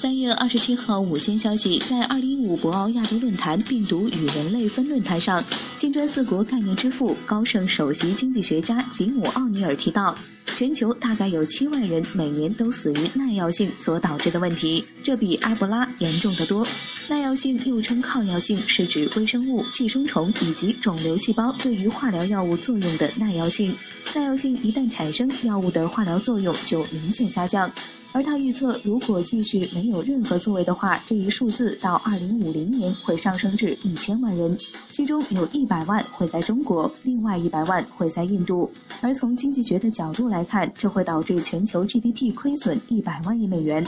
三月二十七号午间消息，在二零一五博鳌亚洲论坛病毒与人类分论坛上，金砖四国概念之父、高盛首席经济学家吉姆·奥尼尔提到，全球大概有七万人每年都死于耐药性所导致的问题，这比埃博拉严重得多。耐药性又称抗药性，是指微生物、寄生虫以及肿瘤细胞对于化疗药物作用的耐药性。耐药性一旦产生，药物的化疗作用就明显下降。而他预测，如果继续没有任何作为的话，这一数字到二零五零年会上升至一千万人，其中有一百万会在中国，另外一百万会在印度。而从经济学的角度来看，这会导致全球 GDP 亏损一百万亿美元。